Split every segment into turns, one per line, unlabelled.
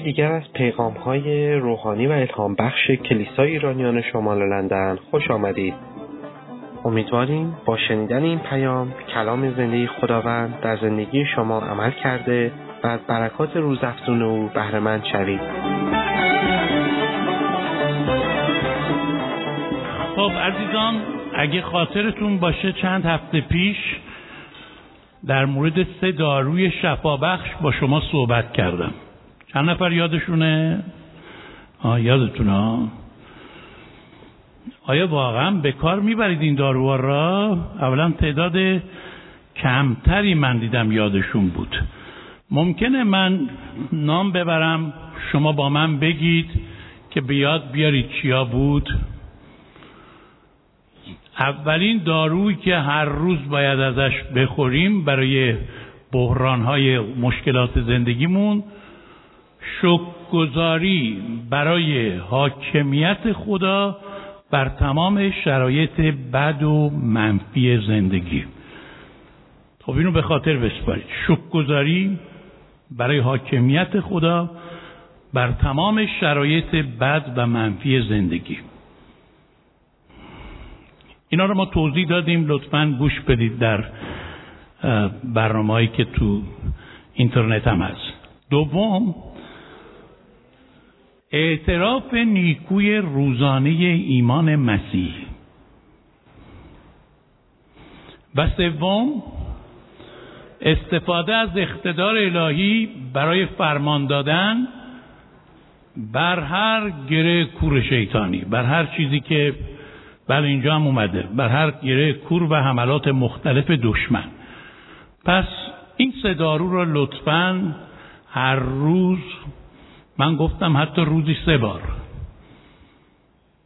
یکی دیگر از پیغام های روحانی و الهام بخش کلیسای ایرانیان شمال لندن خوش آمدید. امیدواریم با شنیدن این پیام کلام زندگی خداوند در زندگی شما عمل کرده و از برکات روزافزون او بهرهمند شوید.
خب عزیزان اگه خاطرتون باشه چند هفته پیش در مورد سه داروی شفابخش با شما صحبت کردم چند نفر یادشونه؟ آه یادتونه آیا واقعا به کار می‌برید این داروها را؟ اولا تعداد کمتری من دیدم یادشون بود ممکنه من نام ببرم شما با من بگید که بیاد بیارید چیا بود اولین دارویی که هر روز باید ازش بخوریم برای بحرانهای مشکلات زندگیمون شکرگزاری برای حاکمیت خدا بر تمام شرایط بد و منفی زندگی. خب اینو به خاطر بسپارید. شکرگزاری برای حاکمیت خدا بر تمام شرایط بد و منفی زندگی. اینا رو ما توضیح دادیم. لطفا گوش بدید در برنامه که تو اینترنت هم هست. دوم اعتراف نیکوی روزانه ایمان مسیح. و سوم استفاده از اقتدار الهی برای فرمان دادن بر هر گره کور شیطانی بر هر چیزی که بله اینجا هم اومده بر هر گره کور و حملات مختلف دشمن. پس این سه را لطفا هر روز من گفتم حتی روزی سه بار.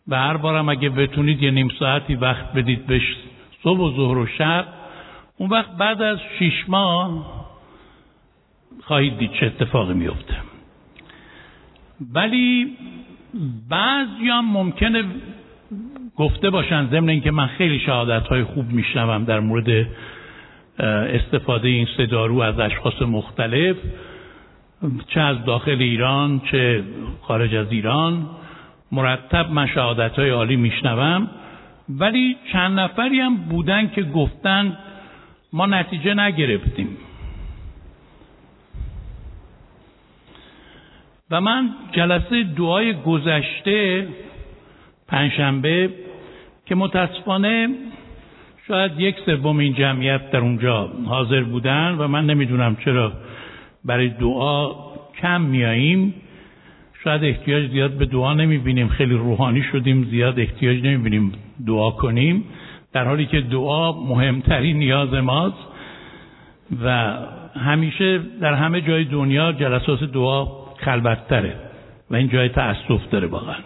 و هر بارم اگه بتونید یه نیم ساعتی وقت بدید بهش صبح و ظهر و شب اون وقت بعد از شیش ماه خواهید دید چه اتفاقی میفته ولی بعضی هم ممکنه گفته باشن ضمن اینکه من خیلی شهادت های خوب میشنوم در مورد استفاده این سه دارو از اشخاص مختلف. چه از داخل ایران چه خارج از ایران. مرتب من شهادت های عالی میشنوم. ولی چند نفری هم بودن که گفتن ما نتیجه نگرفتیم. و من جلسه دعای گذشته پنجشنبه که متاسفانه شاید یک سوم این جمعیت در اونجا حاضر بودن و من نمی‌دونم چرا برای دعا کم میاییم. شاید احتیاج زیاد به دعا نمی‌بینیم. خیلی روحانی شدیم زیاد احتیاج نمی‌بینیم دعا کنیم. در حالی که دعا مهمترین نیاز ماست و همیشه در همه جای دنیا جلسات دعا خلوتتره و این جای تأسف داره واقعا.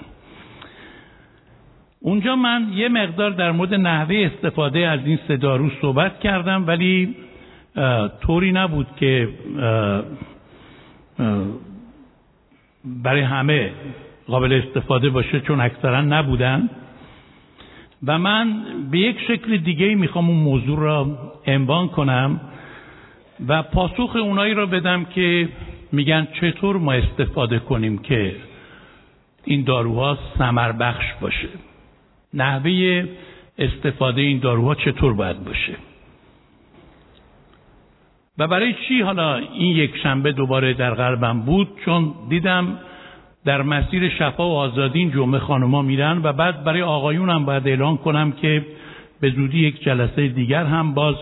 اونجا من یه مقدار در مورد نحوه استفاده از این سه صحبت کردم ولی طوری نبود که برای همه قابل استفاده باشه چون اکثرا نبودن. و من به یک شکل دیگه می‌خوام اون موضوع را عنوان کنم و پاسخ اونایی را بدم که میگن چطور ما استفاده کنیم که این داروها سمر بخش باشه. نحوه استفاده این داروها چطور باید باشه؟ و برای چی حالا این یک شنبه دوباره در غربم بود؟ چون دیدم در مسیر شفا و آزادی جمعه خانما میرن و بعد برای آقایون هم باید اعلان کنم که به زودی یک جلسه دیگر هم باز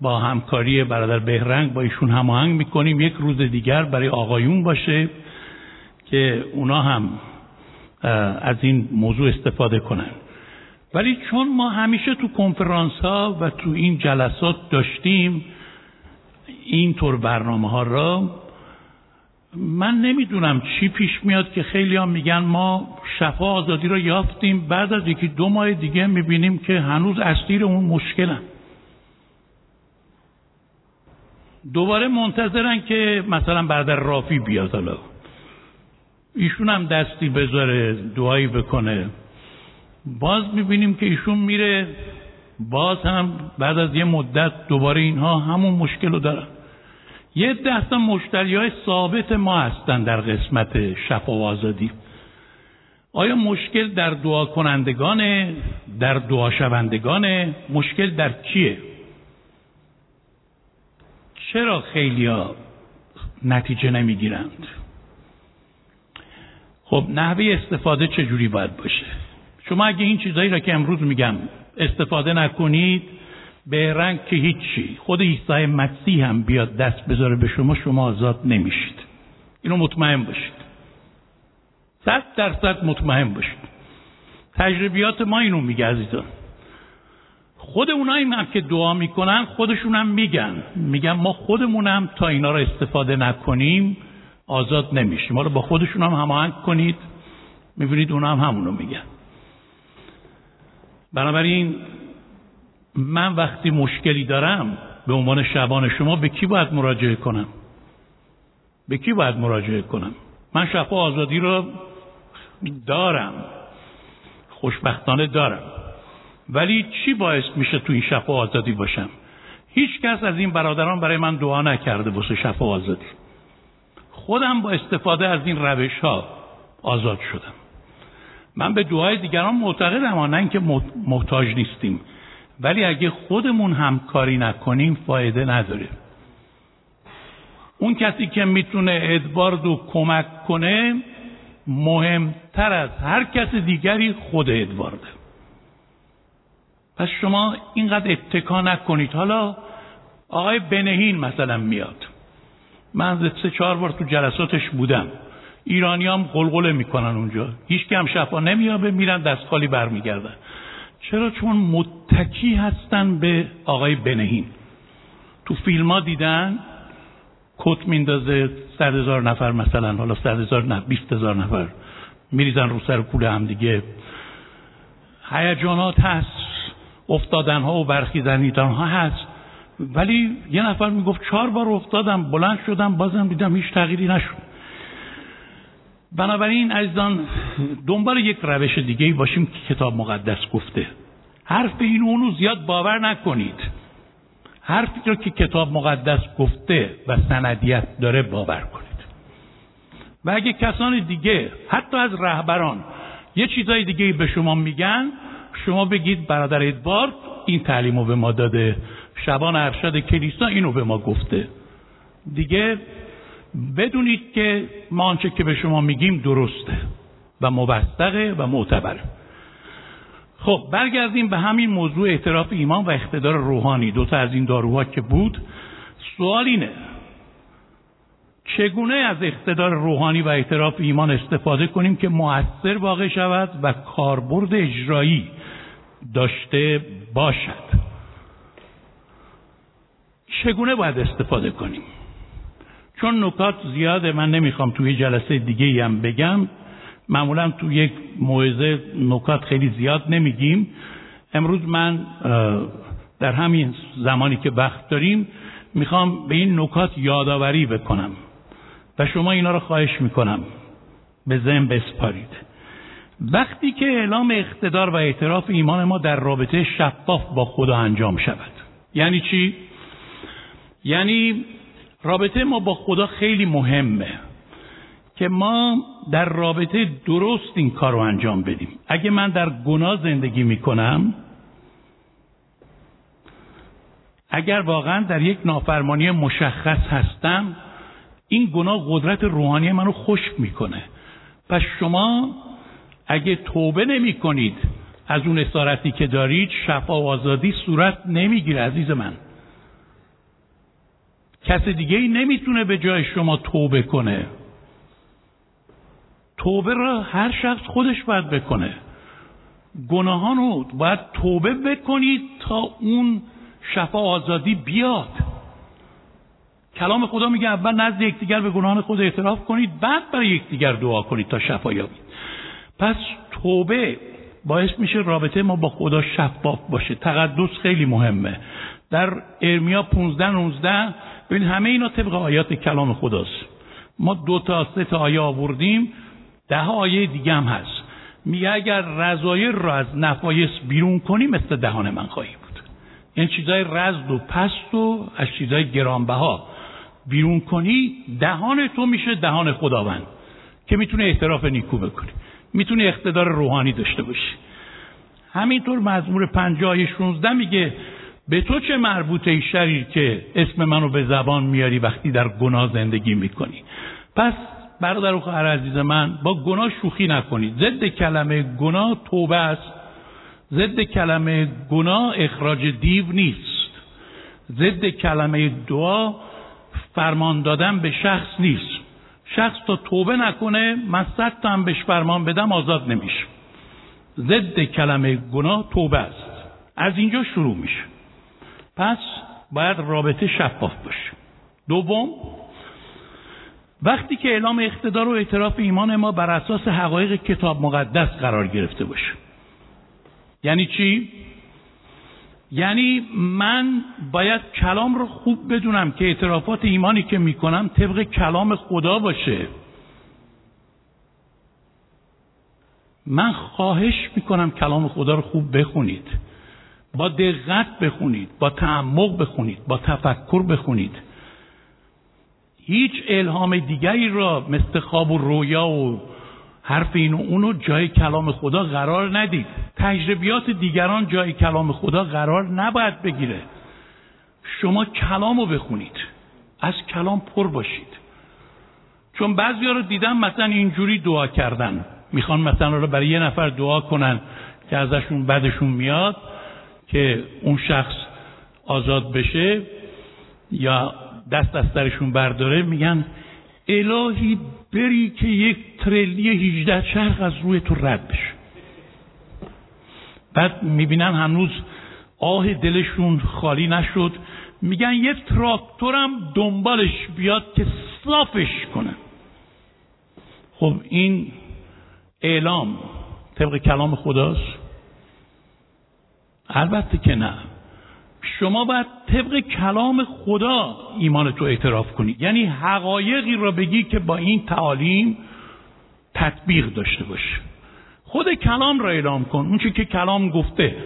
با همکاری برادر بهرنگ با ایشون هماهنگ می‌کنیم. یک روز دیگر برای آقایون باشه که اونا هم از این موضوع استفاده کنن. ولی چون ما همیشه تو کنفرانس ها و تو این جلسات داشتیم اینطور برنامه ها را من نمی‌دونم چی پیش میاد که خیلی هم میگن ما شفا آزادی را یافتیم. بعد از یکی دو ماه دیگه می‌بینیم که هنوز اسیر اون مشکلن. دوباره منتظرن که مثلا بعد رافی بیاد حالا. ایشون هم دستی بذاره دعایی بکنه. باز می‌بینیم که ایشون میره باز هم بعد از یه مدت دوباره اینها همون مشکل رو دارن. یه دست مشتری های ثابت ما هستن در قسمت شفا و آزادی. آیا مشکل در دعا کنندگانه؟ در دعا شوندگانه؟ مشکل در کیه؟ چرا خیلی ها نتیجه نمی‌گیرند؟ خب نحوه استفاده چجوری باید باشه؟ شما اگه این چیزایی را که امروز میگم استفاده نکنید به رنگ که هیچی. خود عیسی مسیح هم بیاد دست بذاره به شما شما آزاد نمیشید. اینو مطمئن باشید. صد درصد مطمئن باشید. تجربیات ما اینو میگه عزیزان. خود اونایی هم که دعا می‌کنن خودشون هم میگن. میگن ما خودمونم تا اینا رو استفاده نکنیم آزاد نمیشیم. حالا با خودشون هم هماهنگ کنید. می‌بینید اونا هم همونو میگن. بنابراین من وقتی مشکلی دارم به عنوان شبان شما به کی باید مراجعه کنم؟ به کی باید مراجعه کنم؟ من شفا آزادی رو دارم خوشبختانه دارم. ولی چی باعث میشه تو این شفا آزادی باشم؟ هیچ کس از این برادران برای من دعا نکرده واسه شفا آزادی. خودم با استفاده از این روش ها آزاد شدم. من به دعای دیگران معتقدم نه اینکه محتاج نیستیم. ولی اگه خودمون همکاری نکنیم فایده نداره. اون کسی که می‌تونه ادوارد رو کمک کنه مهمتر از هر کس دیگری خود ادوارده. پس شما اینقدر اتکا نکنید. حالا آقای بنهین مثلا میاد. من سه چهار بار تو جلساتش بودم. ایرانی هم قلقله می‌کنن اونجا. هیچ هم شفا نمیابه میرن دست خالی برمیگردن. چرا؟ چون متکی هستن به آقای بنهین تو فیلم ها دیدن؟ کت میندازه صد هزار نفر مثلا حالا صد هزار نه بیست هزار نفر. میریزن رو سر کوله هم دیگه. هیجانات هست. افتادن ها و برخیزنیدن ها هست. ولی یه نفر می‌گفت چهار بار افتادم بلند شدم بازم دیدم هیچ تغییری نشد. بنابراین عزیزان دنبال یک روش دیگه باشیم که کتاب مقدس گفته. حرف این اونو زیاد باور نکنید. حرفی رو که کتاب مقدس گفته و سندیت داره باور کنید. و اگه کسان دیگه حتی از رهبران یه چیزای دیگه به شما میگن شما بگید برادر ادوارد این تعلیم رو به ما داده. شبان ارشد کلیسا اینو به ما گفته. دیگه بدونید که ما آنچه که به شما میگیم درسته و مبستقه و معتبره. خب برگردیم به همین موضوع اعتراف ایمان و اقتدار روحانی. دو تا از این داروها که بود سوال اینه چگونه از اقتدار روحانی و اعتراف ایمان استفاده کنیم که مؤثر واقع شود و کاربرد اجرایی داشته باشد؟ چگونه باید استفاده کنیم؟ چون نکات زیاده من نمی‌خوام توی جلسه دیگه هم بگم. معمولا تو یک موعظه نکات خیلی زیاد نمیگیم. امروز من در همین زمانی که وقت داریم می‌خوام به این نکات یادآوری بکنم و شما اینا رو خواهش می‌کنم. به ذهن بسپارید. وقتی که اعلام اقتدار و اعتراف ایمان ما در رابطه شفاف با خدا انجام شود یعنی چی؟ یعنی رابطه ما با خدا خیلی مهمه که ما در رابطه درست این کار رو انجام بدیم. اگه من در گناه زندگی می‌کنم اگر واقعا در یک نافرمانی مشخص هستم این گناه قدرت روحانی منو خشک می‌کنه. پس شما اگه توبه نمی کنید از اون اسارتی که دارید شفا و آزادی صورت نمی‌گیره عزیز من. کس دیگه ای نمی‌تونه به جای شما توبه کنه. توبه را هر شخص خودش باید بکنه. گناهان رو باید توبه بکنید تا اون شفا آزادی بیاد. کلام خدا میگه اول نزد یکدیگر به گناهان خود اعتراف کنید بعد برای یکدیگر دعا کنید تا شفا یابید. پس توبه باعث میشه رابطه ما با خدا شفاف باشه. تقدس خیلی مهمه. در ارمیا 15 19 ببین همه اینا طبق آیات کلام خداست. ما دو تا سه تا آیه آوردیم ده آیه دیگه هم هست. میگه اگر رضایر را از نفایس بیرون کنی مثل دهان من خواهی بود. یعنی چیزای رزد و پست و از چیزای گرانبها بیرون کنی دهان تو میشه دهان خداوند که می‌تونه اعتراف نیکو بکنی. می‌تونه اقتدار روحانی داشته باشی. همینطور مزمور پنجاه 16 میگه به تو چه مربوطه ای شریر که اسم منو به زبان میاری وقتی در گناه زندگی می‌کنی؟ پس برادر و خواهر عزیز من با گناه شوخی نکنید. ضد کلمه گناه توبه است. ضد کلمه گناه اخراج دیو نیست. ضد کلمه دعا فرمان دادن به شخص نیست. شخص تا توبه نکنه من صد تا هم بهش فرمان بدم آزاد نمیشه. ضد کلمه گناه توبه است. از اینجا شروع میشه. پس باید رابطه شفاف باشه. دوم وقتی که اعلام اقتدار و اعتراف ایمان ما بر اساس حقایق کتاب مقدس قرار گرفته باشه. یعنی چی؟ یعنی من باید کلام رو خوب بدونم که اعترافات ایمانی که می‌کنم طبق کلام خدا باشه. من خواهش می‌کنم کلام خدا رو خوب بخونید. با دقت بخونید با تعمق بخونید با تفکر بخونید. هیچ الهام دیگری را مثل خواب و رویا و حرف این و اونو جای کلام خدا قرار ندید. تجربیات دیگران جای کلام خدا قرار نباید بگیره. شما کلام رو بخونید. از کلام پر باشید. چون بعضی رو دیدم مثلا اینجوری دعا کردن. می‌خوان مثلا رو برای یه نفر دعا کنن که ازشون بدشون میاد. که اون شخص آزاد بشه یا دست از سرشون برداره میگن الهی بری که یک ترلی هیجده چرخ از روی تو رد بشه. بعد می‌بینن هنوز آه دلشون خالی نشد. میگن یه تراکتورم دنبالش بیاد که صافش کنه. خب این اعلام طبق کلام خداست. البته که نه. شما باید طبق کلام خدا ایمان تو اعتراف کنی. یعنی حقایقی را بگی که با این تعالیم تطبیق داشته باشه خود کلام را اعلام کن. اون که کلام گفته.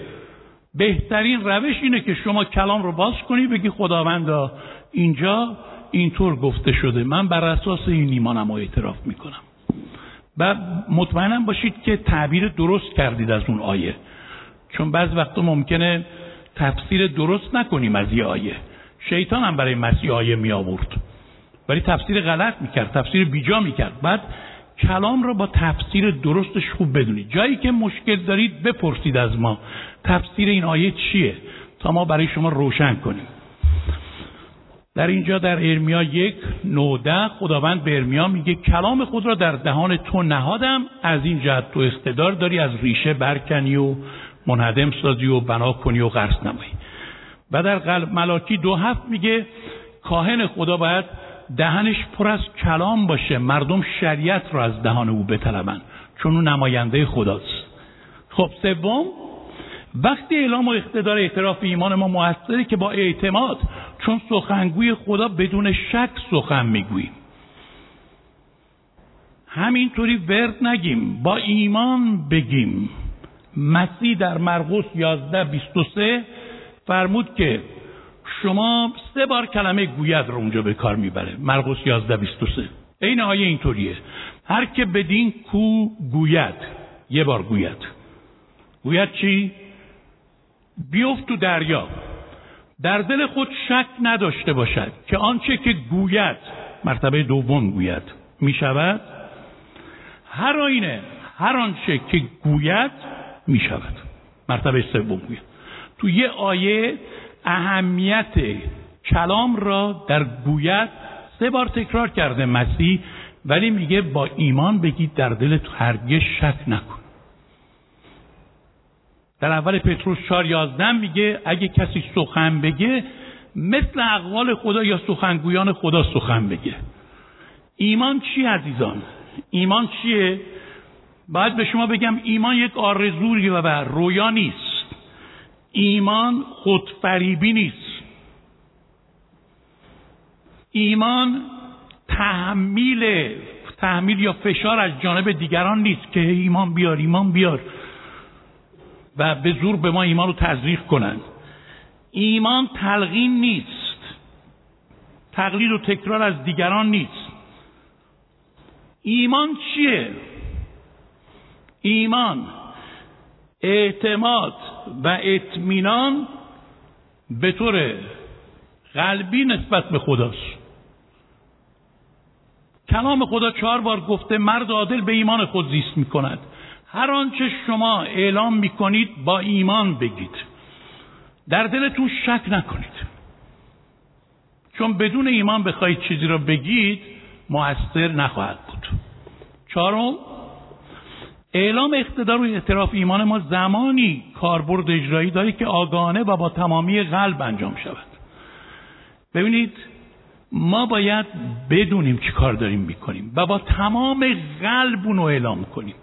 بهترین روش اینه که شما کلام رو باز کنی بگی خداوندا اینجا اینطور گفته شده. من بر اساس این ایمانم رو اعتراف می‌کنم. و مطمئنم باشید که تعبیر درست کردید از اون آیه. چون بعض وقتا ممکنه تفسیر درست نکنیم از یه آیه. شیطان هم برای مسیح آیه می آورد. ولی تفسیر غلط می‌کرد تفسیر بیجا می‌کرد بعد کلام را با تفسیر درستش خوب بدونید. جایی که مشکل دارید بپرسید از ما. تفسیر این آیه چیه؟ تا ما برای شما روشن کنیم. در اینجا در ارمیا یک نوده خداوند به ارمیا میگه کلام خود را در دهان تو نهادم از این جهت تو اقتدار داری از ریشه برکنی و منهدم سازی و بنا کنی و قرص نمایی. و در قلب ملاکی دو هفت میگه کاهن خدا باید دهنش پر از کلام باشه مردم شریعت رو از دهان او بطلبن چون او نماینده خداست. خب سوم وقتی اعلام و اقتدار اعتراف ایمان ما موثره که با اعتماد چون سخنگوی خدا بدون شک سخن می‌گوییم. همینطوری ورد نگیم با ایمان بگیم. مسیح در مرقس 11 23 فرمود که شما سه بار کلمه گوید رو اونجا به کار می‌بره. مرقس 11 23 این آیه اینطوریه. هر که بدین کو گوید یه بار گوید. گوید چی؟ بیفت تو دریا. در دل خود شک نداشته باشد که آنچه که گوید مرتبه دوم گوید می‌شود. هر آینه هر آنچه که گوید می شود مرتبه سوم میگه تو یه آیه اهمیت کلام را در گوید سه بار تکرار کرده مسیح ولی میگه با ایمان بگید در دل تو هرگز شک نکن. در اول پتروس 4 11 میگه اگه کسی سخن بگه مثل اقوال خدا یا سخنگویان خدا سخن بگه. ایمان چی عزیزان؟ ایمان چیه؟ باید به شما بگم ایمان یک آرزوی و رویا نیست. ایمان خودفریبی نیست. ایمان تحمیل تحمیل یا فشار از جانب دیگران نیست که ایمان بیار ایمان بیار و به زور به ما ایمان رو تزریق کنند. ایمان تلقین نیست. تقلید و تکرار از دیگران نیست. ایمان چیه؟ ایمان اعتماد و اطمینان به طور قلبی نسبت به خداست. کلام خدا چهار بار گفته مرد عادل به ایمان خود زیست می کند هر آنچه شما اعلام می کنید با ایمان بگید. در دلتون شک نکنید. چون بدون ایمان بخواهید چیزی را بگید موثر نخواهد بود. چهارم اعلام اقتدار و اعتراف ایمان ما زمانی کاربرد اجرایی داره که آگاهانه و با تمامی قلب انجام شود. ببینید ما باید بدونیم چی کار داریم می‌کنیم و با تمام قلب اونو اعلام کنیم.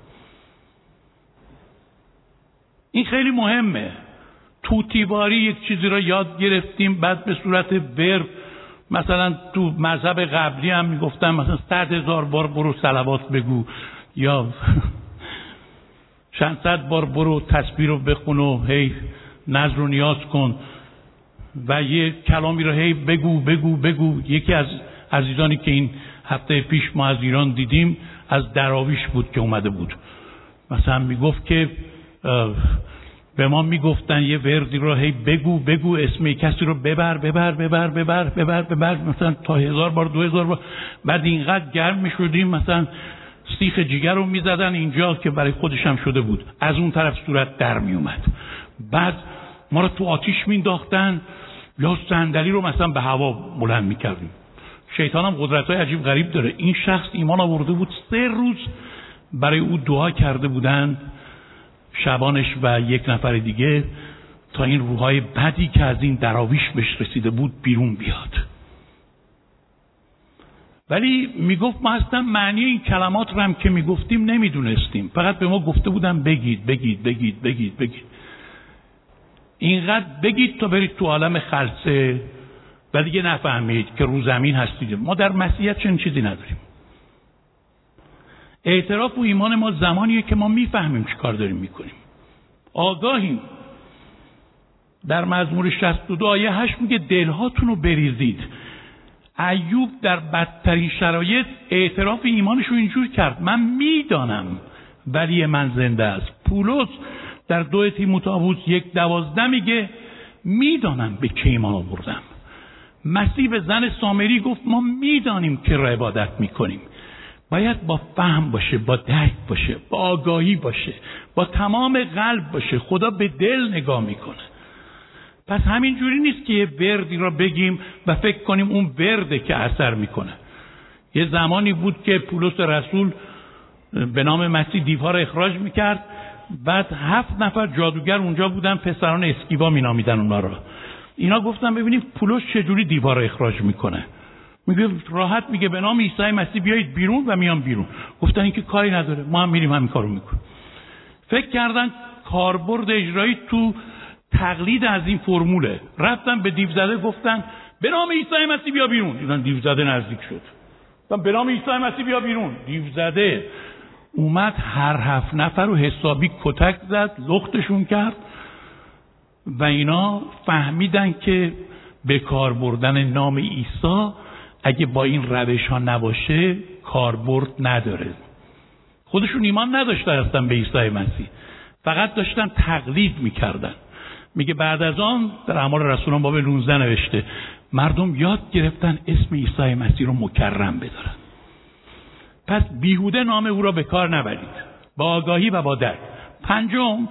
این خیلی مهمه. توتیواری یک چیزی را یاد گرفتیم بعد به صورت ورب مثلا تو مذهب قبلی هم می‌گفتن مثلا صد هزار بار برو سلوات بگو یا چند صد بار برو تسبیح رو بخون و هی نظر و نیاز کن و یه کلامی رو هی بگو بگو بگو. یکی از عزیزانی که این هفته پیش ما از ایران دیدیم از دراویش بود که اومده بود. مثلا می‌گفت که به ما می‌گفتن یه وردی رو هی بگو بگو اسم کسی رو ببر ببر ببر ببر ببر ببر. مثلا تا هزار بار دو هزار بار. بعد اینقدر گرم می‌شدیم مثلا سیخ جیگر رو می‌زدن اینجا که برای خودش هم شده بود. از اون طرف صورت در میومد بعد ما رو تو آتیش مینداختن یا صندلی رو مثلا به هوا بلند می‌کردیم. شیطان هم قدرت های عجیب غریب داره. این شخص ایمان آورده بود. سه روز برای او دعا کرده بودند. شبانش و یک نفر دیگه تا این روحای بدی که از این دراویش بهش رسیده بود بیرون بیاد. ولی می‌گفت ما اصلا معنی این کلمات رو هم که می‌گفتیم نمی‌دونستیم. فقط به ما گفته بودن بگید بگید بگید بگید بگید. اینقدر بگید تا برید تو عالم خلصه و دیگه نفهمید که رو زمین هستید. ما در مسیحیت چنین چیزی نداریم. اعتراف و ایمان ما زمانیه که ما می‌فهمیم چی کار داریم می‌کنیم. آگاهیم. در مزمور 62 آیه 8 میگه دلهاتون رو بریزید. ایوب در بدترین شرایط اعتراف ایمانش رو اینجور کرد. من می‌دانم ولی من زنده است. پولس در دو تیموتائوس یک دوازده میگه می‌دانم به که ایمان آوردم. مسیح به زن سامری گفت ما می‌دانیم که را عبادت می‌کنیم. باید با فهم باشه با درک باشه با آگاهی باشه با تمام قلب باشه. خدا به دل نگاه می‌کنه. پس همین جوری نیست که یه وردی را بگیم و فکر کنیم اون ورده که اثر می‌کنه. یه زمانی بود که پولس رسول به نام مسیح دیوها را اخراج می‌کرد. بعد هفت نفر جادوگر اونجا بودن پسران اسکیوا مینامیدن اونا را اینا گفتن ببینیم پولس چجوری دیوار را اخراج می‌کنه. میگه راحت میگه به نام عیسی مسیح بیایید بیرون و میان بیرون. گفتن اینکه کاری نداره. ما هم میریم همین کارو می‌کنیم. فکر کردن کاربرد اجرایی تو تقلید از این فرموله. رفتن به دیو زده گفتن به نام عیسی مسیح بیا بیرون. دیدن دیو زده نزدیک شد. گفتن به نام عیسی مسیح بیا بیرون. دیو زده اومد هر هفت نفر رو حسابی کتک زد لختشون کرد و اینا فهمیدن که به کار بردن نام عیسی اگه با این روش ها نباشه کاربرد نداره. خودشون ایمان نداشتن هستن به عیسی مسیح. فقط داشتن تقلید می‌کردن. میگه بعد از آن در اعمال رسولان باب 19 نوشته مردم یاد گرفتن اسم عیسی مسیح رو مکرم بدارن. پس بیهوده نام او را به کار نبرید. با آگاهی و با درک پنجم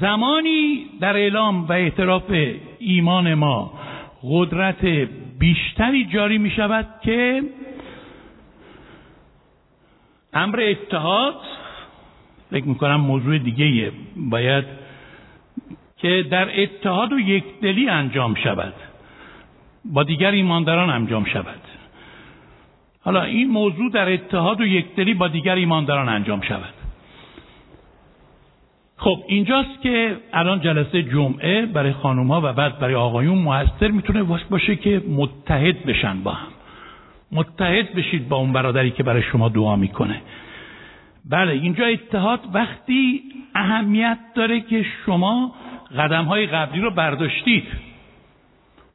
زمانی در اعلام و اعتراف ایمان ما قدرت بیشتری جاری می شود که امر اتحاد فکر می‌کنم موضوع دیگه باید که در اتحاد و یکدلی انجام شود. با دیگر ایمانداران انجام شود. حالا این موضوع در اتحاد و یکدلی با دیگر ایمانداران انجام شود. خب اینجاست که الان جلسه جمعه برای خانوم ها و بعد برای آقایون موثر می‌تونه باشه که متحد بشن با هم. متحد بشید با اون برادری که برای شما دعا می‌کنه. بله اینجا اتحاد وقتی اهمیت داره که شما قدم های قبلی رو برداشتید.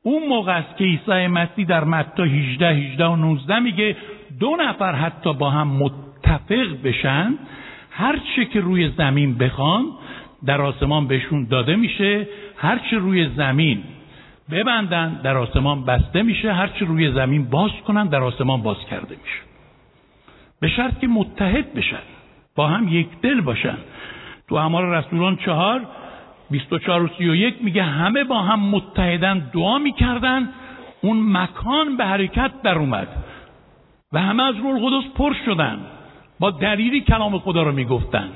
اون موقع است که عیسی مسیح در متی 18 18 و 19 میگه دو نفر حتی با هم متفق بشن هر چه که روی زمین بخوان در آسمان بهشون داده میشه هر چه روی زمین ببندن در آسمان بسته میشه هر چه روی زمین باز کنن در آسمان باز کرده میشه. به شرط که متحد بشن با هم یک دل باشن. تو اعمال رسولان چهار 24 و 31 میگه همه با هم متحدن دعا می‌کردن اون مکان به حرکت در اومد و همه از روح القدس پر شدن با دلیلی کلام خدا رو می‌گفتن.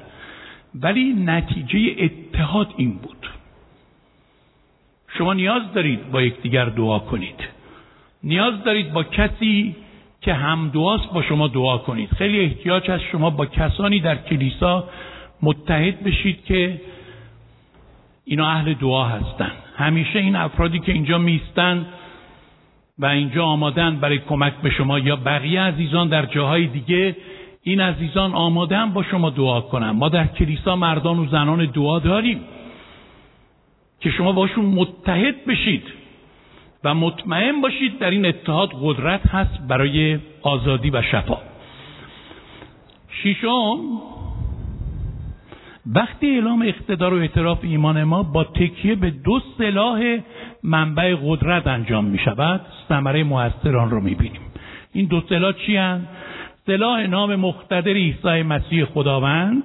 ولی نتیجه اتحاد این بود. شما نیاز دارید با یکدیگر دعا کنید. نیاز دارید با کسی که هم دعاست با شما دعا کنید. خیلی احتیاج از شما با کسانی در کلیسا متحد بشید که اینا اهل دعا هستن. همیشه این افرادی که اینجا میستن و اینجا آمادن برای کمک به شما یا بقیه عزیزان در جاهای دیگه این عزیزان آمادن با شما دعا کنن. ما در کلیسا مردان و زنان دعا داریم که شما باشون متحد بشید و مطمئن باشید در این اتحاد قدرت هست برای آزادی و شفا. ششم وقتی اعلام اقتدار و اعتراف ایمان ما با تکیه به دو سلاح منبع قدرت انجام می شود ثمره موثران رو می بینیم. این دو سلاح چی؟ سلاح نام مقتدر عیسی مسیح خداوند.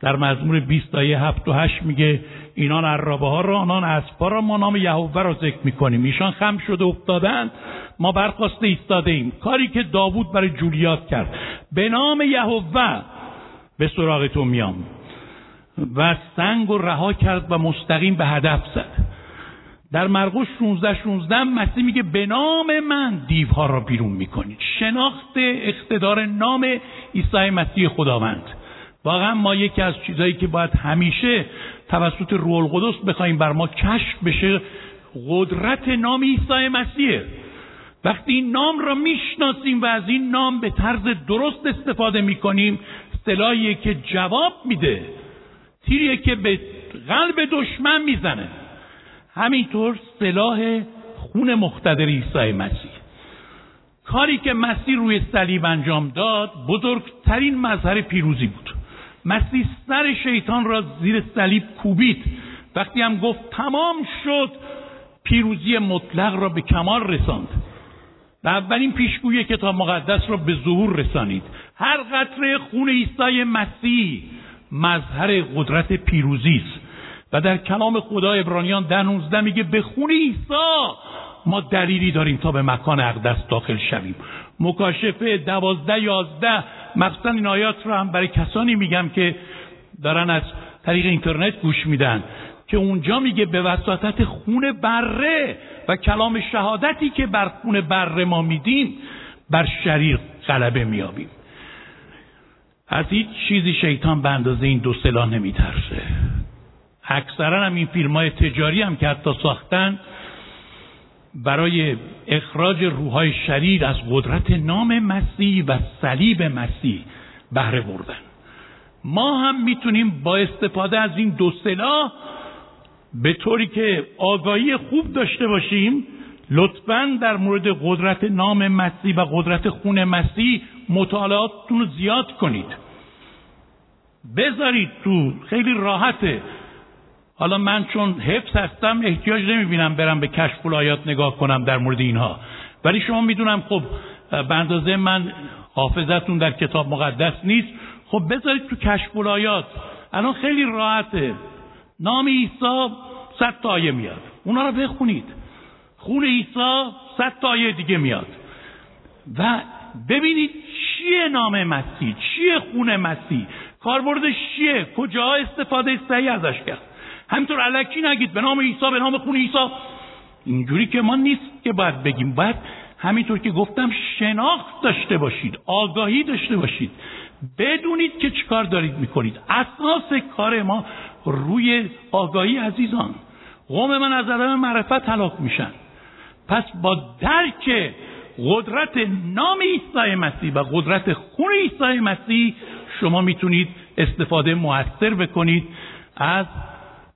در مزمور 20 آیه 7 و 8 میگه اینان عرابه ها را آنان اسبا را ما نام یهوه را ذکر می‌کنیم ایشان خم شده افتادند. ما برخواسته ایستاده ایم. کاری که داوود برای جولیات کرد. به نام یهوه به سراغ تو میام. و سنگ و رها کرد و مستقیم به هدف زد. در مرقس 16 16 مسیح میگه به نام من دیوها را بیرون می‌کنید. شناخت اقتدار نام عیسی مسیح خداوند. واقعا ما یکی از چیزهایی که باید همیشه توسط روح القدس بخوایم بر ما کشف بشه قدرت نام عیسی مسیحه وقتی این نام را می‌شناسیم و از این نام به طرز درست استفاده می‌کنیم سلاحیه که جواب میده. تیریه که به قلب دشمن می‌زنه. همینطور سلاح خون مختدر عیسی مسیح. کاری که مسیح روی صلیب انجام داد بزرگترین مظهر پیروزی بود. مسیح سر شیطان را زیر صلیب کوبید. وقتی هم گفت تمام شد پیروزی مطلق را به کمال رساند. و اولین پیشگوی کتاب مقدس را به ظهور رسانید. هر قطره خون عیسی مسیح مظهر قدرت پیروزی است. و در کلام خدا ابرانیان ده 19 میگه به خون عیسی ما دلیلی داریم تا به مکان اقدس داخل شویم. مکاشفه دوازده یازده مخصوصا این آیات رو هم برای کسانی میگم که دارن از طریق اینترنت گوش میدن که اونجا میگه به وساطت خون بره و کلام شهادتی که بر خون بره ما میدیم بر شریر غلبه میابیم. از هیچ چیزی شیطان به اندازه این دو سلاح نمیترسه. اکثرا هم این فیلم های تجاری هم که حتی ساختن برای اخراج روحای شریر از قدرت نام مسیح و صلیب مسیح بهره بردن. ما هم می‌تونیم با استفاده از این دو سلاح به طوری که آگاهی خوب داشته باشیم لطفا در مورد قدرت نام مسیح و قدرت خون مسیح مطالعاتتون رو زیاد کنید. بذارید تو خیلی راحته. حالا من چون حفظ هستم احتیاج نمی‌بینم برم به کشف الایات نگاه کنم در مورد اینها. ولی شما می‌دونم خب به من حافظتون در کتاب مقدس نیست. خب بذارید تو کشف الایات الان خیلی راحته. نام عیسی صد تا آیه میاد. اونا رو بخونید. خون عیسی صد تا آیه دیگه میاد. و ببینید چیه نام مسیح چیه خون مسیح؟ کاربردش چیه؟ کجا استفاده صحیح ازش کرد؟ همینطور علکی نگید به نام عیسی به نام خون عیسی. اینجوری که ما نیست که باید بگیم باید همینطور که گفتم شناخت داشته باشید آگاهی داشته باشید. بدونید که چیکار دارید می‌کنید. اساس کار ما روی آگاهی عزیزان. قوم من از عدم معرفت هلاک میشن. پس با درک قدرت نام عیسی مسیح و قدرت خون عیسی مسیح شما می‌تونید استفاده موثر بکنید از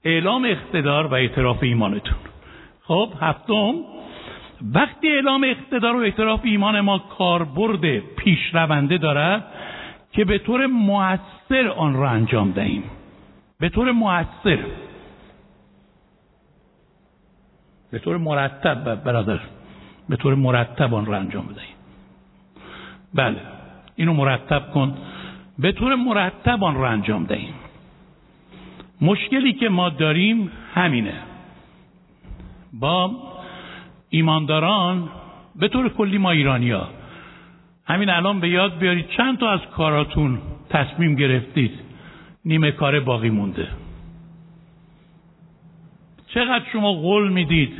اعلام اقتدار و اعتراف ایمانتون. خب هفتم وقتی اعلام اقتدار و اعتراف ایمان ما کاربرد پیشرونده دارد که به طور موثر آن را انجام دهیم. به طور موثر. به طور مرتب برادر به طور مرتب آن را انجام بدهیم بله اینو مرتب کن. به طور مرتب آن را انجام دهیم مشکلی که ما داریم همینه. با ایمانداران به طور کلی ما ایرانیا همین الان به یاد بیارید چند تا از کاراتون تصمیم گرفتید. نیمه کار باقی مونده. چقدر شما قول می‌دید؟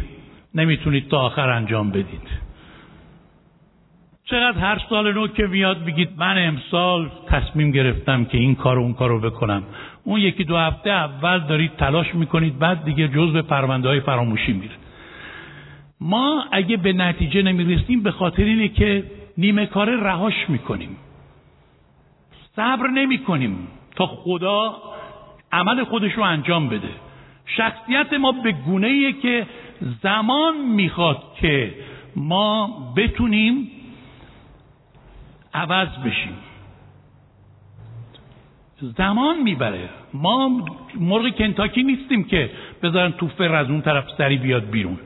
نمی‌تونید تا آخر انجام بدید. چقدر هر سال نو که میاد بگید من امسال تصمیم گرفتم که این کار و اون کار رو بکنم. اون یکی دو هفته اول دارید تلاش می‌کنید بعد دیگه جز به پرونده های فراموشی میره. ما اگه به نتیجه نمی‌رسیم به خاطر اینه که نیمه کار رهاش می‌کنیم. صبر نمی‌کنیم تا خدا عمل خودش رو انجام بده. شخصیت ما به گونه ایه که زمان می‌خواد که ما بتونیم عوض بشیم. زمان می‌بره. ما مرغ کنتاکی نیستیم که بذارن توفه از اون طرف سری بیاد بیرون.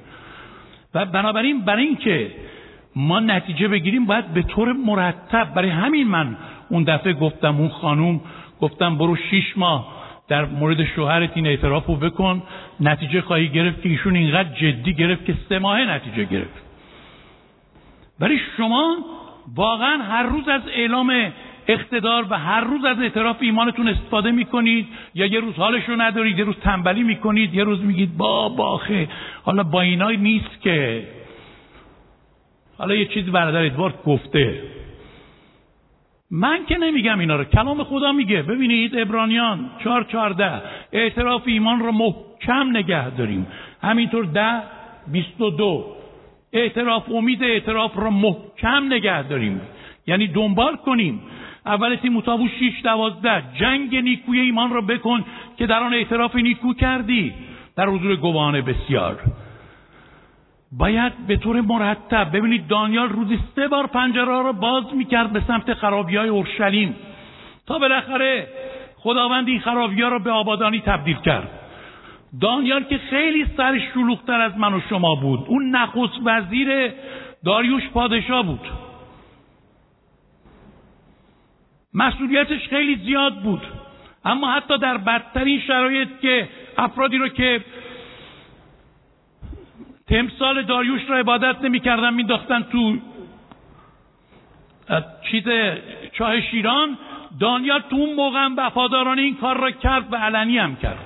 و بنابراین برای اینکه ما نتیجه بگیریم باید به طور مرتب برای همین من اون دفعه گفتم اون خانوم گفتم برو شیش ماه. در مورد شوهرت این اعتراف رو بکن. نتیجه خواهی گرفت که ایشون اینقدر جدی گرفت که سه ماه نتیجه گرفت. ولی شما واقعا هر روز از اعلام اقتدار و هر روز از اعتراف ایمانتون استفاده می‌کنید یا یه روز حالش رو ندارید یه روز تنبلی می‌کنید یه روز میگید با باخه حالا با اینا نیست که. حالا یه چیزی برادر ادوارد گفته. من که نمیگم اینا رو. کلام خدا میگه. ببینید ابرانیان چهار چهارده اعتراف ایمان رو محکم نگه داریم. همینطور ده بیست و دو. اعتراف امید اعتراف رو محکم نگه داریم. یعنی دنبال کنیم. اول تیموتائوس 6 دوازده. جنگ نیکوی ایمان را بکن که در آن اعتراف نیکو کردی. در حضور گواهان بسیار. باید به طور مرتب ببینید دانیال روزی سه بار پنجره را باز می‌کرد به سمت خرابی های اورشلیم. تا بالاخره خداوند این خرابی ها را به آبادانی تبدیل کرد. دانیال که خیلی سر شلوغتر از من و شما بود. اون نخست وزیر داریوش پادشاه بود. مسئولیتش خیلی زیاد بود. اما حتی در بدترین شرایط که افرادی رو که تمثال داریوش را عبادت نمی‌کردن مینداختن تو چیز چاه شیران. دانیال تو اون موقع وفادارانه این کار را کرد و علنی هم کرد.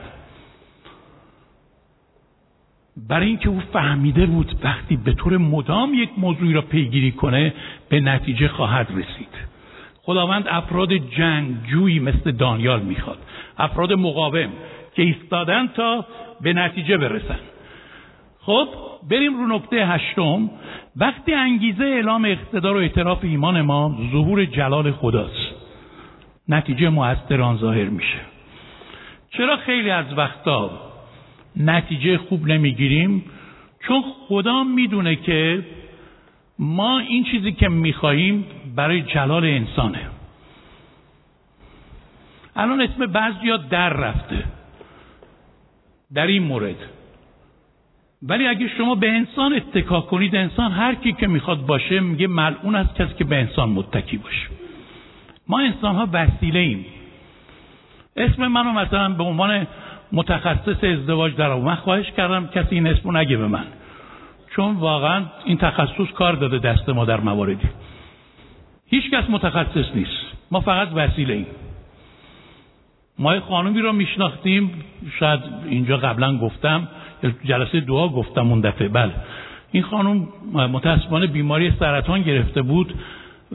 برای اینکه او فهمیده بود وقتی به طور مدام یک موضوعی را پیگیری کنه به نتیجه خواهد رسید. خداوند افراد جنگجویی مثل دانیال می‌خواد. افراد مقاوم که ایستادن تا به نتیجه برسن. خب بریم رو نکته هشتم. وقتی انگیزه اعلام اقتدار و اعتراف ایمان ما ظهور جلال خداست. نتیجه مؤثر آن ظاهر میشه. چرا خیلی از وقتا نتیجه خوب نمی‌گیریم؟ چون خدا می‌دونه که ما این چیزی که می‌خواهیم برای جلال انسانه. الان اسم بعضی در رفته. در این مورد. ولی اگه شما به انسان اتکا کنید انسان هر کی که می‌خواد باشه میگه ملعون از کسی که به انسان متکی باشه. ما انسان ها وسیله ایم اسم منو مثلا به عنوان متخصص ازدواج در من خواهش کردم کسی این اسمو نگه به من. چون واقعا این تخصص کار داده دست ما در مواردی. هیچ کس متخصص نیست. ما فقط وسیله ایم ما خانومی رو میشناختیم شاید اینجا قبلا گفتم جلسه دعا گفتم اون دفعه. بله. این خانم متاسفانه بیماری سرطان گرفته بود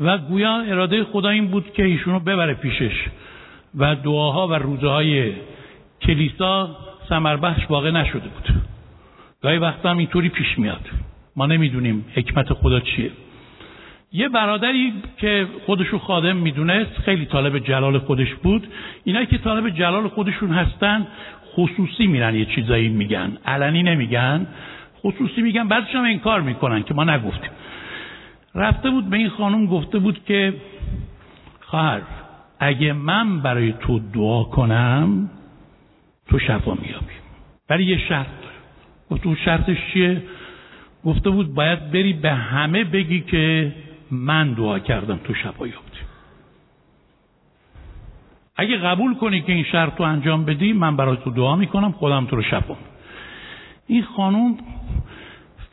و گویا اراده خدا این بود که ایشونو ببره پیشش و دعاها و روزه های کلیسا سمربخش واقع نشده بود. گاهی وقتا هم اینطوری پیش میاد. ما نمی‌دونیم حکمت خدا چیه. یه برادری که خودشو خادم می‌دونست خیلی طالب جلال خودش بود. اینا که طالب جلال خودشون هستن خصوصی میرن یه چیزایی میگن. علنی نمیگن خصوصی میگن. بعدش هم انکار می‌کنن که ما نگفتیم. رفته بود به این خانم گفته بود که خواهر اگه من برای تو دعا کنم تو شفا میابی ولی یه شرط داره. گفت اون شرطش چیه؟ گفته بود باید بری به همه بگی که من دعا کردم تو شفا یابی اگه قبول کنی که این شرط رو انجام بدی من برای تو دعا می‌کنم خودم تو رو شفا این خانم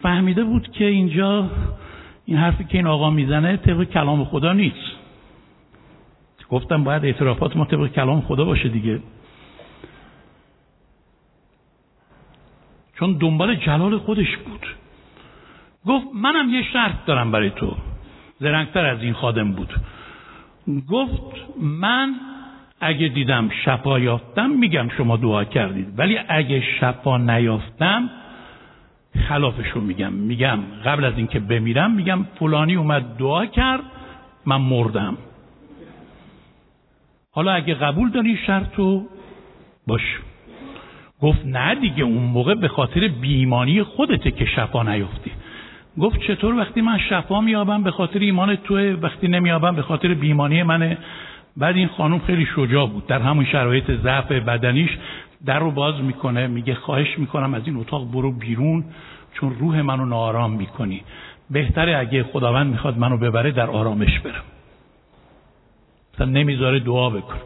فهمیده بود که اینجا این حرفی که این آقا می‌زنه طبق کلام خدا نیست. گفتم باید اعترافات ما طبق کلام خدا باشه دیگه. چون دنبال جلال خودش بود. گفت منم یه شرط دارم برای تو. زرنگتر از این خادم بود. گفت من اگه دیدم شفا یافتم میگم شما دعا کردید. ولی اگه شفا نیافتم خلافش میگم. میگم قبل از اینکه بمیرم میگم فلانی اومد دعا کرد من مردم. حالا اگه قبول داری شرط رو باش. گفت نه دیگه اون موقع به خاطر بیمانی خودته که شفا نیافتی. گفت چطور وقتی من شفا میابم به خاطر ایمان توه وقتی نمیابم به خاطر بیمانی منه. بعد این خانم خیلی شجاع بود. در همون شرایط ضعف بدنیش در رو باز می‌کنه میگه خواهش می‌کنم از این اتاق برو بیرون چون روح منو ناآرام می‌کنی. بهتره اگه خداوند می‌خواد منو ببره در آرامش برم. مثلا نمی‌ذاره دعا بکن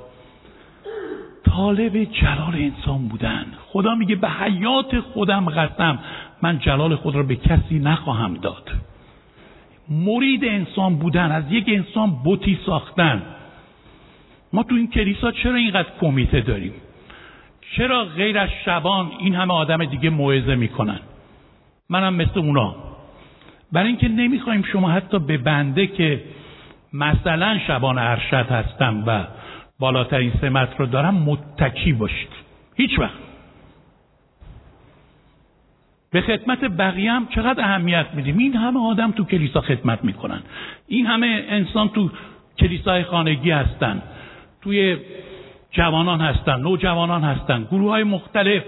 طالب جلال انسان بودن. خدا میگه به حیات خودم قسم. من جلال خود را به کسی نخواهم داد. مرید انسان بودن از یک انسان بوتی ساختن. ما تو این کلیسا چرا اینقدر کمیته داریم؟ چرا غیر از شبان این همه آدم دیگه موعظه می‌کنن؟ منم مثل اونا. برای اینکه نمی‌خوایم شما حتی به بنده که مثلا شبان ارشد هستم و بالاترین سمت رو دارم متکی باشید. هیچ وقت. به خدمت بقیه هم چقدر اهمیت میدیم؟ این همه آدم تو کلیسا خدمت می‌کنن. این همه انسان تو کلیسای خانگی هستن. توی جوانان هستن نوجوانان هستن. گروه های مختلف.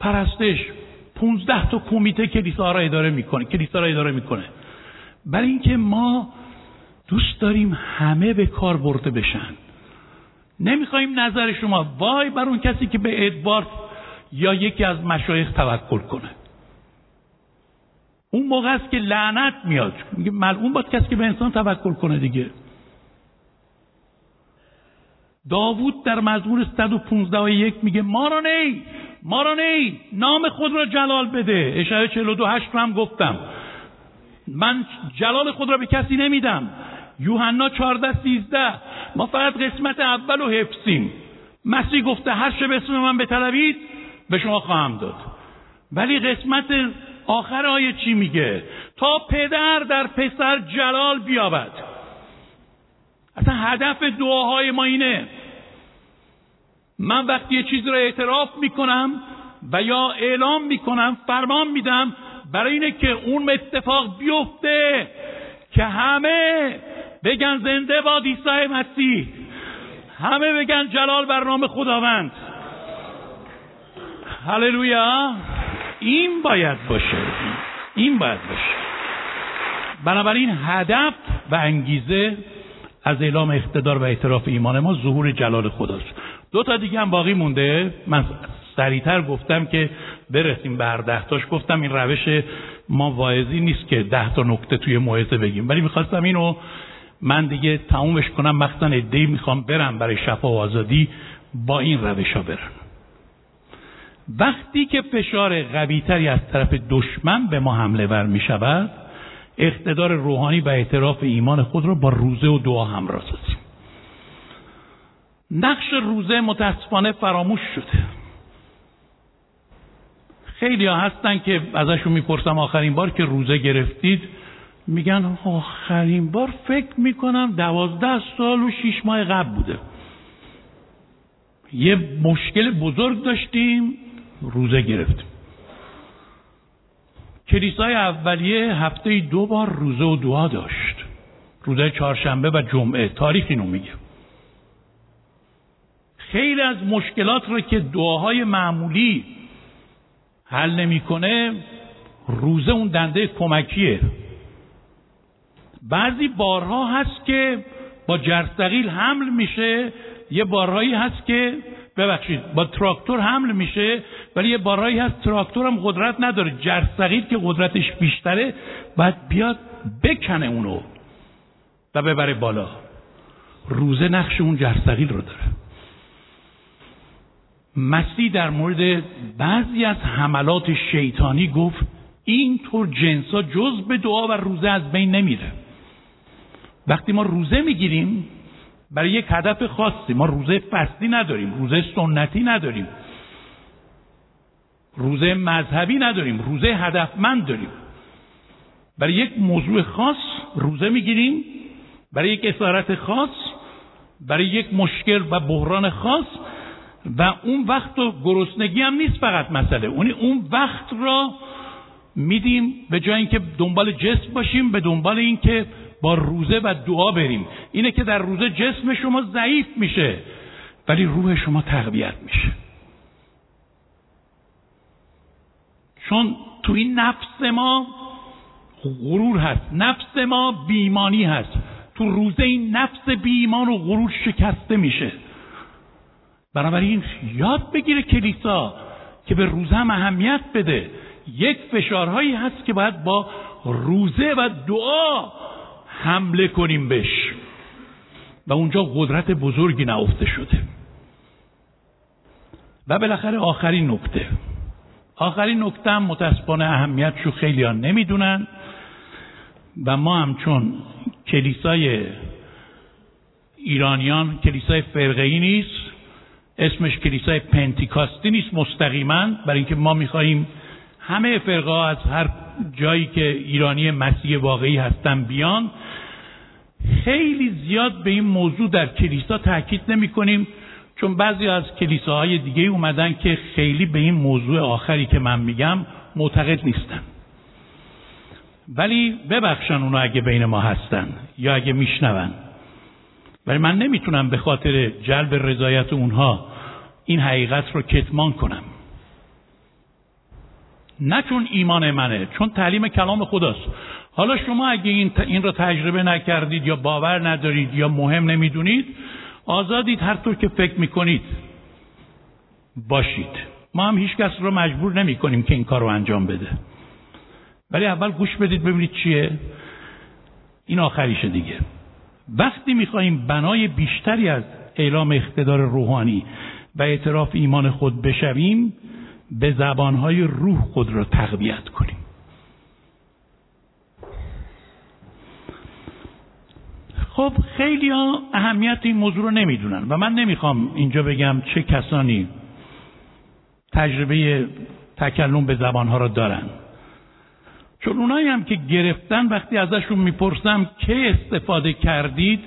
پرستش. پونزده تا کمیته کلیسا را اداره می‌کنه کلیسا را اداره می‌کنه. برای اینکه ما دوست داریم همه به کار برده بشن. نمی‌خوایم نظر شما وای بر اون کسی که به ادوارد یا یکی از مشایخ توکل کنه. اون موقع است که لعنت میاد. میگه ملعون باید کسی که به انسان توکل کنه دیگه. داوود در مزمور 115 و یک میگه ما را نی ما را نی نام خود را جلال بده. اشعه 42 هشت رو هم گفتم. من جلال خود را به کسی نمیدم. یوحنا 14 13 ما فقط قسمت اول و حفظیم. مسیح گفته هر چه به اسم من بطلبید به شما خواهم داد. ولی قسمت آخر آیه چی میگه؟ تا پدر در پسر جلال بیابد. اصلا هدف دعاهای ما اینه. من وقتی یه چیزی را اعتراف می‌کنم و یا اعلام می‌کنم فرمان میدم برای اینه که اون اتفاق بیفته که همه بگن زنده با عیسی مسیح. همه بگن جلال بر نام خداوند. هللویا. این باید باشه. این باید باشه. بنابراین هدف و انگیزه از اعلام اقتدار و اعتراف ایمان ما ظهور جلال خداست دو تا دیگه هم باقی مونده. من سریعتر گفتم که برسیم به هر ده تاش. گفتم این روش ما واعظی نیست که ده تا نکته توی موعظه بگیم. ولی می‌خواستم اینو من دیگه تمومش کنم. مخصوصا ادهی می‌خوام برم برای شفا و آزادی با این روش ها برن وقتی که فشار قویتری از طرف دشمن به ما حمله ور می شود اقتدار روحانی و اعتراف ایمان خود را با روزه و دعا همراه سازیم. نقش روزه متاسفانه فراموش شده. خیلی ها هستن که ازشون می‌پرسم آخرین بار که روزه گرفتید. میگن آخرین بار فکر می‌کنم دوازده سال و شیش ماه قبل بوده. یه مشکل بزرگ داشتیم. روزه گرفتیم. کلیسای اولیه هفته دو بار روزه و دعا داشت. روزه چهارشنبه و جمعه. تاریخ اینو میگه. خیلی از مشکلات رو که دعاهای معمولی حل نمی‌کنه روزه اون دنده کمکیه. بعضی بارها هست که با جرثقیل حمل میشه یه بارهایی هست که ببخشید با تراکتور حمل میشه ولی یه بارهایی هست تراکتور هم قدرت نداره جرثقیل که قدرتش بیشتره باید بیاد بکنه اونو و ببره بالا. روزه نقش اون جرثقیل رو داره. مسیح در مورد بعضی از حملات شیطانی گفت اینطور جنسا جز به دعا و روزه از بین نمیره. وقتی ما روزه می‌گیریم برای یک هدف خاصی. ما روزه فصلی نداریم روزه سنتی نداریم. روزه مذهبی نداریم روزه هدفمند داریم. برای یک موضوع خاص روزه می‌گیریم برای یک اسارت خاص برای یک مشکل و بحران خاص و اون وقت و گرسنگی هم نیست فقط مسئله. اون اون وقت را میدیم به جای اینکه دنبال جسم باشیم به دنبال اینکه با روزه و دعا بریم. اینه که در روزه جسم شما ضعیف میشه ولی روح شما تقویت میشه. چون تو این نفس ما غرور هست نفس ما بیمانی هست. تو روزه این نفس بیمان و غرور شکسته میشه. بنابراین یاد بگیره کلیسا که به روزه هم اهمیت بده. یک فشارهایی هست که باید با روزه و دعا حمله کنیم بش و اونجا قدرت بزرگی نهفته شده. و بالاخره آخرین نکته. آخرین نکته هم متاسفانه اهمیتشو خیلی ها نمی‌دونن. و ما هم چون کلیسای ایرانیان کلیسای فرقه نیست. اسمش کلیسای پنتیکاستی نیست مستقیما. برای اینکه ما می‌خواهیم همه فرقه از هر جایی که ایرانی مسیح واقعی هستن بیان. خیلی زیاد به این موضوع در کلیسا تاکید نمی کنیم چون بعضی از کلیساهای دیگه اومدن که خیلی به این موضوع آخری که من میگم معتقد نیستن. ولی ببخشن اونا اگه بین ما هستن یا اگه میشنون. ولی من نمی‌تونم به خاطر جلب رضایت اونها این حقیقت رو کتمان کنم. نه چون ایمان منه چون تعلیم کلام خداست. حالا شما اگه این, این را تجربه نکردید یا باور ندارید یا مهم نمی‌دونید آزادید هر طور که فکر می‌کنید. باشید. ما هم هیچ کس رو مجبور نمی کنیم که این کار رو انجام بده. ولی اول گوش بدید ببینید چیه. این آخریشه دیگه. وقتی می‌خواهیم بنای بیشتری از اعلام اقتدار روحانی و اعتراف ایمان خود بشویم به زبانهای روح خود را تقویت کنیم. خب خیلی ها اهمیت این موضوع رو نمی‌دونن و من نمی‌خوام اینجا بگم چه کسانی تجربه تکلم به زبانها را دارن. چون اونایی هم که گرفتن وقتی ازشون می‌پرسم که استفاده کردید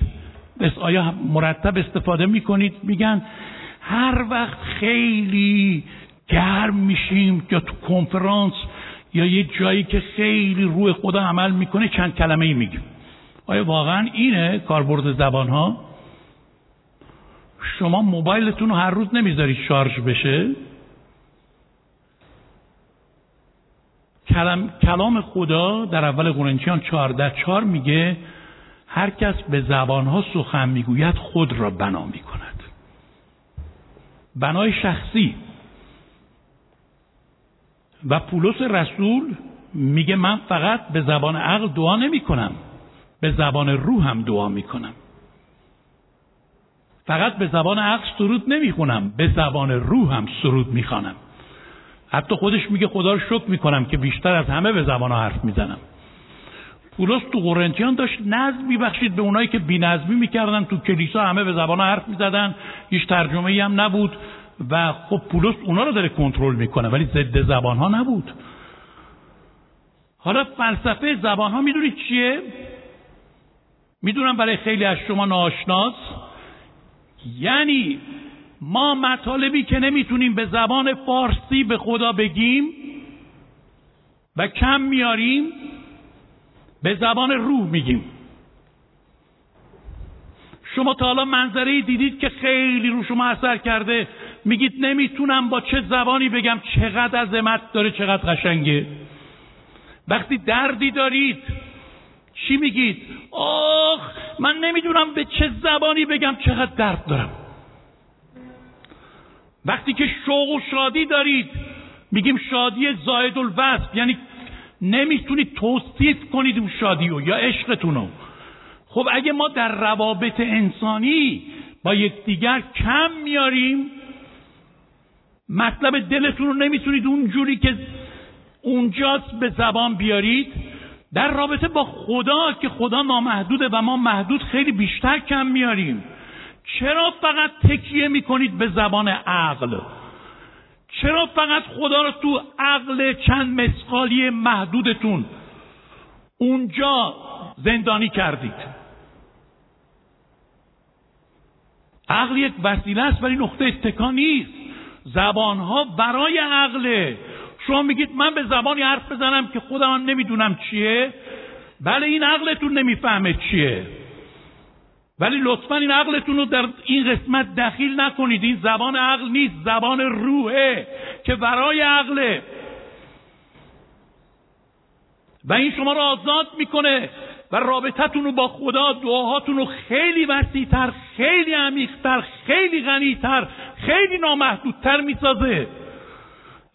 آیا مرتب استفاده می‌کنید؟ میگن هر وقت خیلی گرم میشیم یا تو کنفرانس یا یه جایی که خیلی روی خدا عمل می‌کنه چند کلمه ای میگیم. آیا واقعا اینه کاربرد زبان ها شما موبایلتون رو هر روز نمی‌ذارید شارژ بشه؟ کلام, کلام خدا در اول قرنتیان 14 4 میگه هر کس به زبانها سخن می‌گوید خود را بنا می‌کند. بنای شخصی. و پولس رسول میگه من فقط به زبان عقل دعا نمی کنم به زبان روح هم دعا می کنم فقط به زبان عقل سرود نمی‌خونم به زبان روح هم سرود می‌خوانم. حتی خودش میگه خدا رو شکر می‌کنم که بیشتر از همه به زبان ها حرف می‌زنم. پولس تو قرنتیان داشت نظم میبخشید به اونایی که بینظمی می‌کردن تو کلیسا همه به زبان ها حرف می‌زدن. هیچ ترجمه ای هم نبود. و خب پولس اونا رو داره کنترل می‌کنه ولی ضد زبان ها نبود. حالا فلسفه زبان ها می‌دونید چیه؟ می‌دونم برای خیلی از شما ناشناس یعنی ما مطالبی که نمی‌تونیم به زبان فارسی به خدا بگیم و کم میاریم به زبان روح میگیم. شما تا حالا منظره دیدید که خیلی رو شما اثر کرده. میگید نمی‌تونم با چه زبانی بگم چقدر عظمت داره چقدر قشنگه. وقتی دردی دارید چی میگید؟ آخ من نمی‌دونم به چه زبانی بگم چقدر درد دارم. وقتی که شوق و شادی دارید میگیم شادی زاید الوصف یعنی نمی‌تونید توصیف کنید اون شادی رو یا عشقتون رو خب اگه ما در روابط انسانی با یکدیگر کم میاریم مطلب دلتون رو نمی‌تونید اونجوری که اونجاست به زبان بیارید. در رابطه با خدا که خدا نامحدوده و ما محدود خیلی بیشتر کم میاریم. چرا فقط تکیه می‌کنید به زبان عقل؟ چرا فقط خدا رو تو عقل چند مسقالی محدودتون اونجا زندانی کردید؟ عقل یک وسیله است ولی نقطه اتکا نیست. زبانها برای عقله. شما میگید من به زبانی حرف بزنم که خودم نمی‌دونم چیه؟ بله این عقلتون نمی‌فهمه چیه. ولی لطفا این عقلتون رو در این قسمت دخیل نکنید. این زبان عقل نیست زبان روحه که برای عقله. و این شما رو آزاد می‌کنه و رابطتون رو با خدا دعاهاتون رو خیلی وسیعتر خیلی عمیقتر خیلی غنیتر خیلی نامحدودتر می‌سازه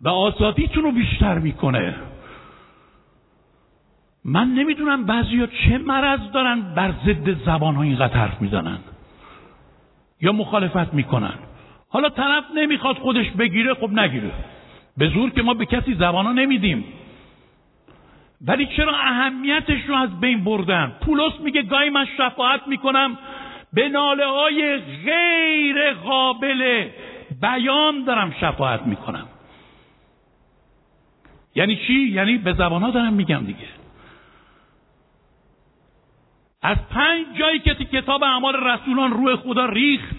و آزادیتون رو بیشتر می‌کنه. من نمی‌دونم بعضی ها چه مرض دارن بر ضد زبان ها اینقدر حرف می‌زنن یا مخالفت می‌کنن. حالا طرف نمی‌خواد خودش بگیره خب نگیره. به زور که ما به کسی زبان ها نمیدیم. ولی چرا اهمیتش رو از بین بردن؟ پولس میگه گاهی من شفاعت می‌کنم به ناله های غیر قابل بیان دارم شفاعت می‌کنم. یعنی چی؟ یعنی به زبان ها دارم میگم دیگه. از پنج جایی که کتاب اعمال رسولان روی خدا ریخت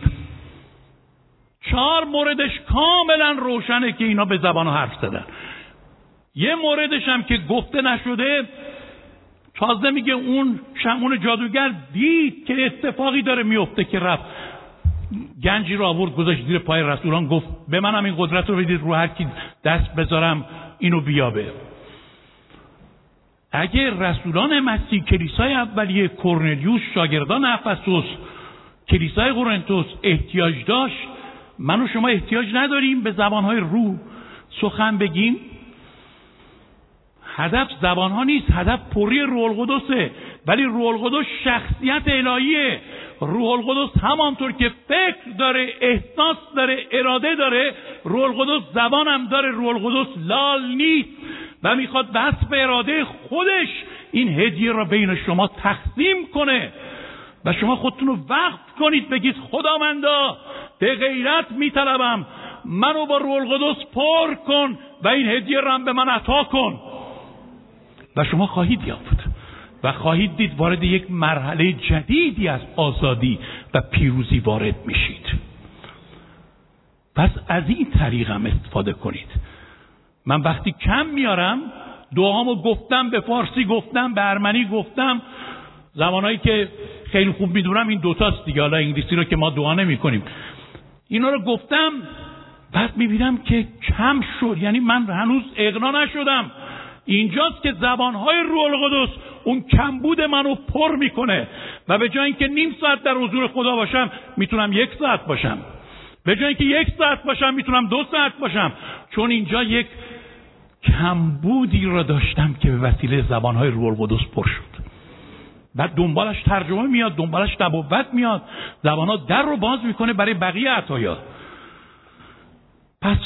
چهار موردش کاملا روشنه که اینا به زبان حرف زدن. یه موردش هم که گفته نشده تازه میگه اون شمون جادوگر دید که اتفاقی داره میفته که رفت. گنجی رو آورد گذاشت زیر پای رسولان گفت به منم این قدرت رو بدید رو هر کی دست بذارم اینو بیابه. اگه رسولان مسیح کلیسای اولیه کرنلیوس شاگردان افسوس کلیسای قرنتوس احتیاج داشت من و شما احتیاج نداریم به زبانهای روح سخن بگیم. هدف زبان ها نیست. هدف پری روح القدسه. ولی روح القدس شخصیت الهیه. روح القدس همانطور که فکر داره احساس داره اراده داره روح القدس زبان هم داره روح القدس لال نیست. و می‌خواد به اراده خودش این هدیه را بین شما تقسیم کنه. و شما خودتون رو وقت کنید بگید خداوندا به غیرت میطلبم. منو با روح القدس پر کن و این هدیه را به من عطا کن. و شما خواهید یافت و خواهید دید وارد یک مرحله جدیدی از آزادی و پیروزی وارد میشید. پس از این طریق استفاده کنید. من وقتی کم میارم دعامو گفتم به فارسی گفتم به ارمنی گفتم. زمانهایی که خیلی خوب می‌دونم این دوتاست دیگه حالا انگلیسی رو که ما دعا نمی کنیم اینا رو گفتم بعد می‌بینم که کم شد. یعنی من هنوز اقنا نشدم. اینجاست که زبانهای روح القدس اون کمبود منو پر می‌کنه. و به جای اینکه نیم ساعت در حضور خدا باشم می‌تونم یک ساعت باشم. به جای اینکه یک ساعت باشم می‌تونم دو ساعت باشم. چون اینجا یک کمبودی را داشتم که به وسیله زبانهای روح القدس پر شد. بعد دنبالش ترجمه میاد دنبالش نبوت میاد. زبانها در رو باز می‌کنه برای بقیه عطایا. پس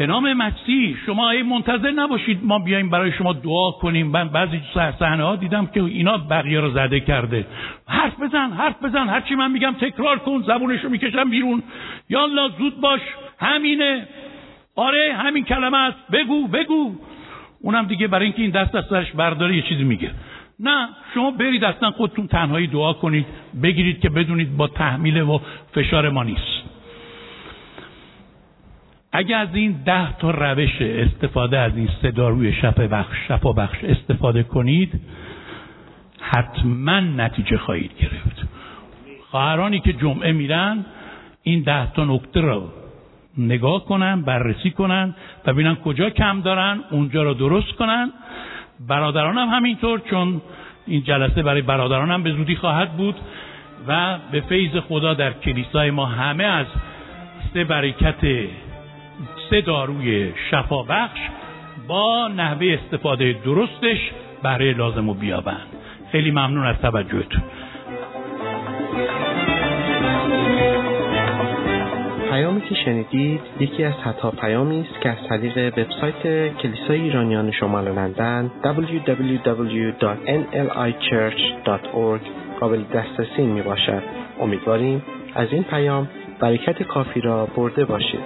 به نام مسیح. شما ای منتظر نباشید ما بیایم برای شما دعا کنیم. من بعضی صحنه ها دیدم که اینا بقیه رو زده کرده. حرف بزن حرف بزن. هرچی من میگم تکرار کن زبونش رو می‌کشم بیرون. یالا زود باش. همینه. آره همین کلمه است. بگو بگو. اونم دیگه برای اینکه این دست از سرش برداره یه چیزی میگه. نه شما برید اصلا خودتون تنهایی دعا کنید. بگیرید که بدونید با تحمیل و فشار ما نیست. اگر از این ده تا روش استفاده از این صدا روی شفا بخش, شفا بخش استفاده کنید حتما نتیجه خواهید گرفت. خواهرانی که جمعه میرن این ده تا نکته رو نگاه کنن بررسی کنن و ببینن کجا کم دارن اونجا رو درست کنن. برادرانم همینطور چون این جلسه برای برادرانم به زودی خواهد بود و به فیض خدا در کلیسای ما همه از سه برکت سه داروی شفا بخش با نحوه استفاده درستش برای لازم و بیابند خیلی ممنون از توجهتون
پیامی که شنیدید یکی از حتا پیامی است که از طریق وبسایت کلیسای ایرانیان شمال لندن www.nlichurch.org قابل دسترسی می باشد. امیدواریم از این پیام برکت کافی را برده باشید.